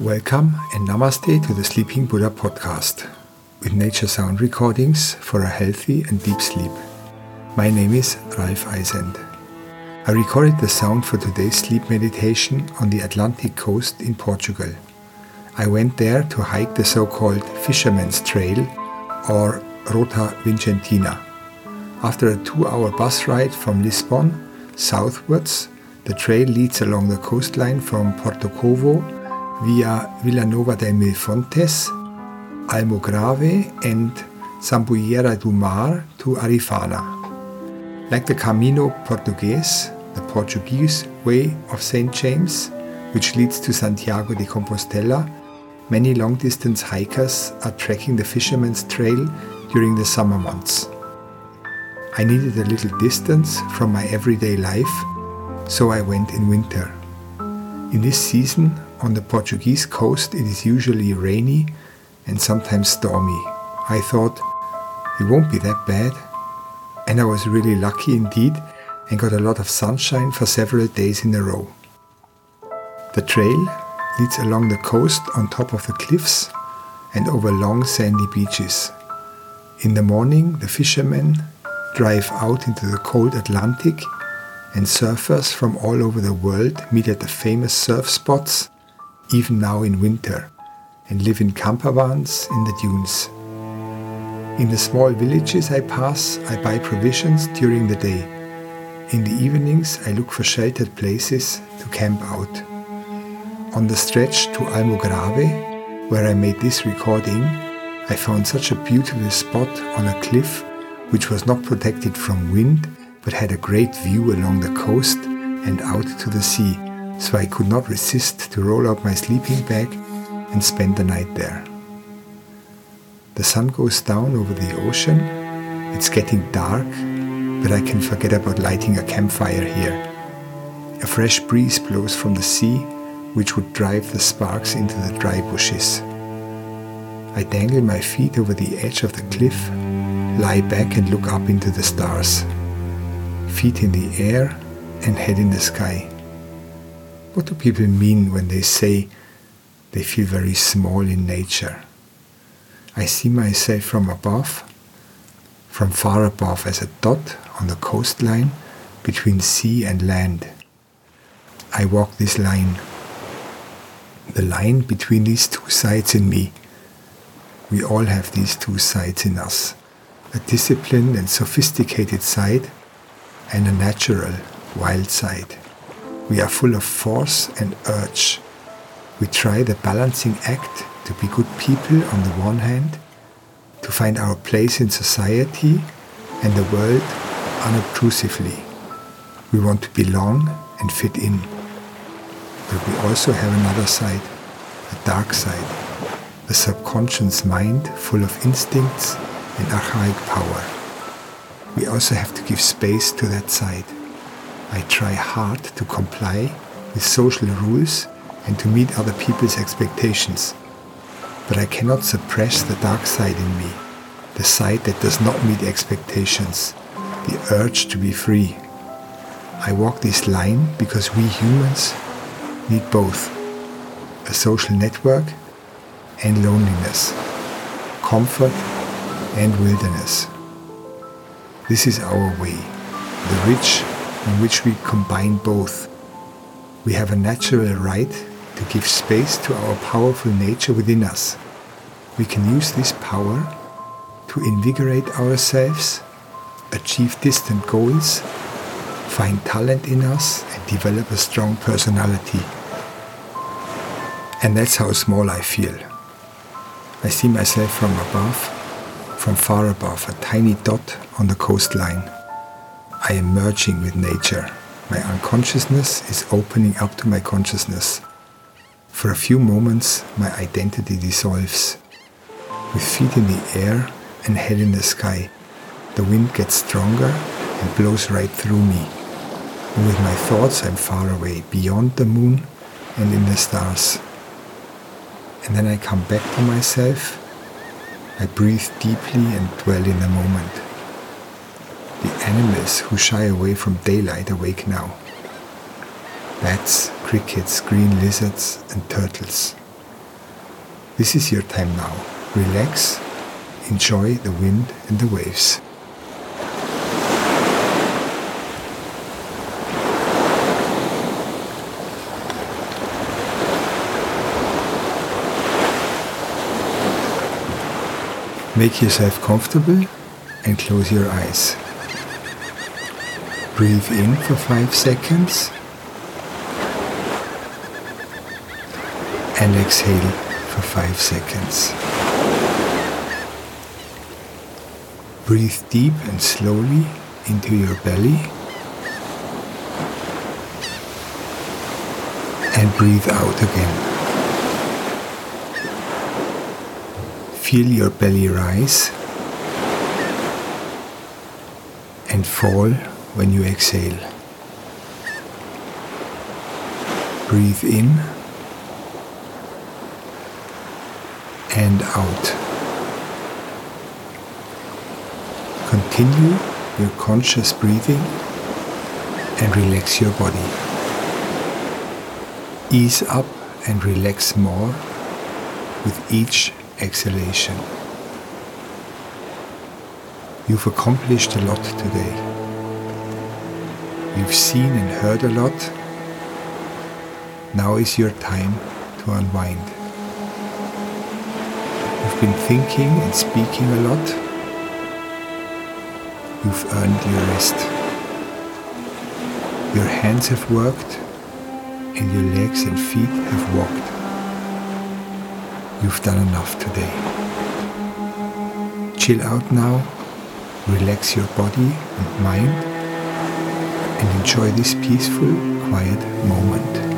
Welcome and namaste to the Sleeping Buddha podcast with nature sound recordings for a healthy and deep sleep. My name is Ralf Eisend. I recorded the sound for today's sleep meditation on the Atlantic coast in Portugal. I went there to hike the so called Fisherman's Trail or Rota Vicentina. After a two hour bus ride from Lisbon southwards, the trail leads along the coastline from Porto Covo via Vila Nova de Milfontes, Almograve, and Zambujeira do Mar to Arrifana. Like the Camino Português, the Portuguese way of St. James, which leads to Santiago de Compostela, many long distance hikers are trekking the Fisherman's Trail during the summer months. I needed a little distance from my everyday life, so I went in winter. In this season, on the Portuguese coast, it is usually rainy and sometimes stormy. I thought it won't be that bad, and I was really lucky indeed and got a lot of sunshine for several days in a row. The trail leads along the coast on top of the cliffs and over long sandy beaches. In the morning, the fishermen drive out into the cold Atlantic, and surfers from all over the world meet at the famous surf spots even now in winter, and live in campervans in the dunes. In the small villages I pass, I buy provisions during the day. In the evenings, I look for sheltered places to camp out. On the stretch to Almograve, where I made this recording, I found such a beautiful spot on a cliff which was not protected from wind but had a great view along the coast and out to the sea so I could not resist to roll up my sleeping bag and spend the night there. The sun goes down over the ocean, it's getting dark, but I can forget about lighting a campfire here. A fresh breeze blows from the sea, which would drive the sparks into the dry bushes. I dangle my feet over the edge of the cliff, lie back and look up into the stars. Feet in the air and head in the sky. What do people mean when they say they feel very small in nature? I see myself from above, from far above, as a dot on the coastline between sea and land. I walk this line, the line between these two sides in me. We all have these two sides in us a disciplined and sophisticated side, and a natural, wild side. We are full of force and urge. We try the balancing act to be good people on the one hand, to find our place in society and the world unobtrusively. We want to belong and fit in. But we also have another side, a dark side, a subconscious mind full of instincts and archaic power. We also have to give space to that side. I try hard to comply with social rules and to meet other people's expectations. But I cannot suppress the dark side in me, the side that does not meet expectations, the urge to be free. I walk this line because we humans need both a social network and loneliness, comfort and wilderness. This is our way, the rich in which we combine both. We have a natural right to give space to our powerful nature within us. We can use this power to invigorate ourselves, achieve distant goals, find talent in us, and develop a strong personality. And that's how small I feel. I see myself from above, from far above, a tiny dot on the coastline. I am merging with nature. My unconsciousness is opening up to my consciousness. For a few moments, my identity dissolves. With feet in the air and head in the sky, the wind gets stronger and blows right through me. And with my thoughts, I'm far away, beyond the moon and in the stars. And then I come back to myself. I breathe deeply and dwell in the moment. The animals who shy away from daylight awake now. Bats, crickets, green lizards, and turtles. This is your time now. Relax, enjoy the wind and the waves. Make yourself comfortable and close your eyes. Breathe in for 5 seconds and exhale for 5 seconds. Breathe deep and slowly into your belly and breathe out again. Feel your belly rise and fall when you exhale. Breathe in and out. Continue your conscious breathing and relax your body. Ease up and relax more with each exhalation. You've accomplished a lot today. You've seen and heard a lot. Now is your time to unwind. You've been thinking and speaking a lot. You've earned your rest. Your hands have worked and your legs and feet have walked. You've done enough today. Chill out now, relax your body and mind, and enjoy this peaceful, quiet moment.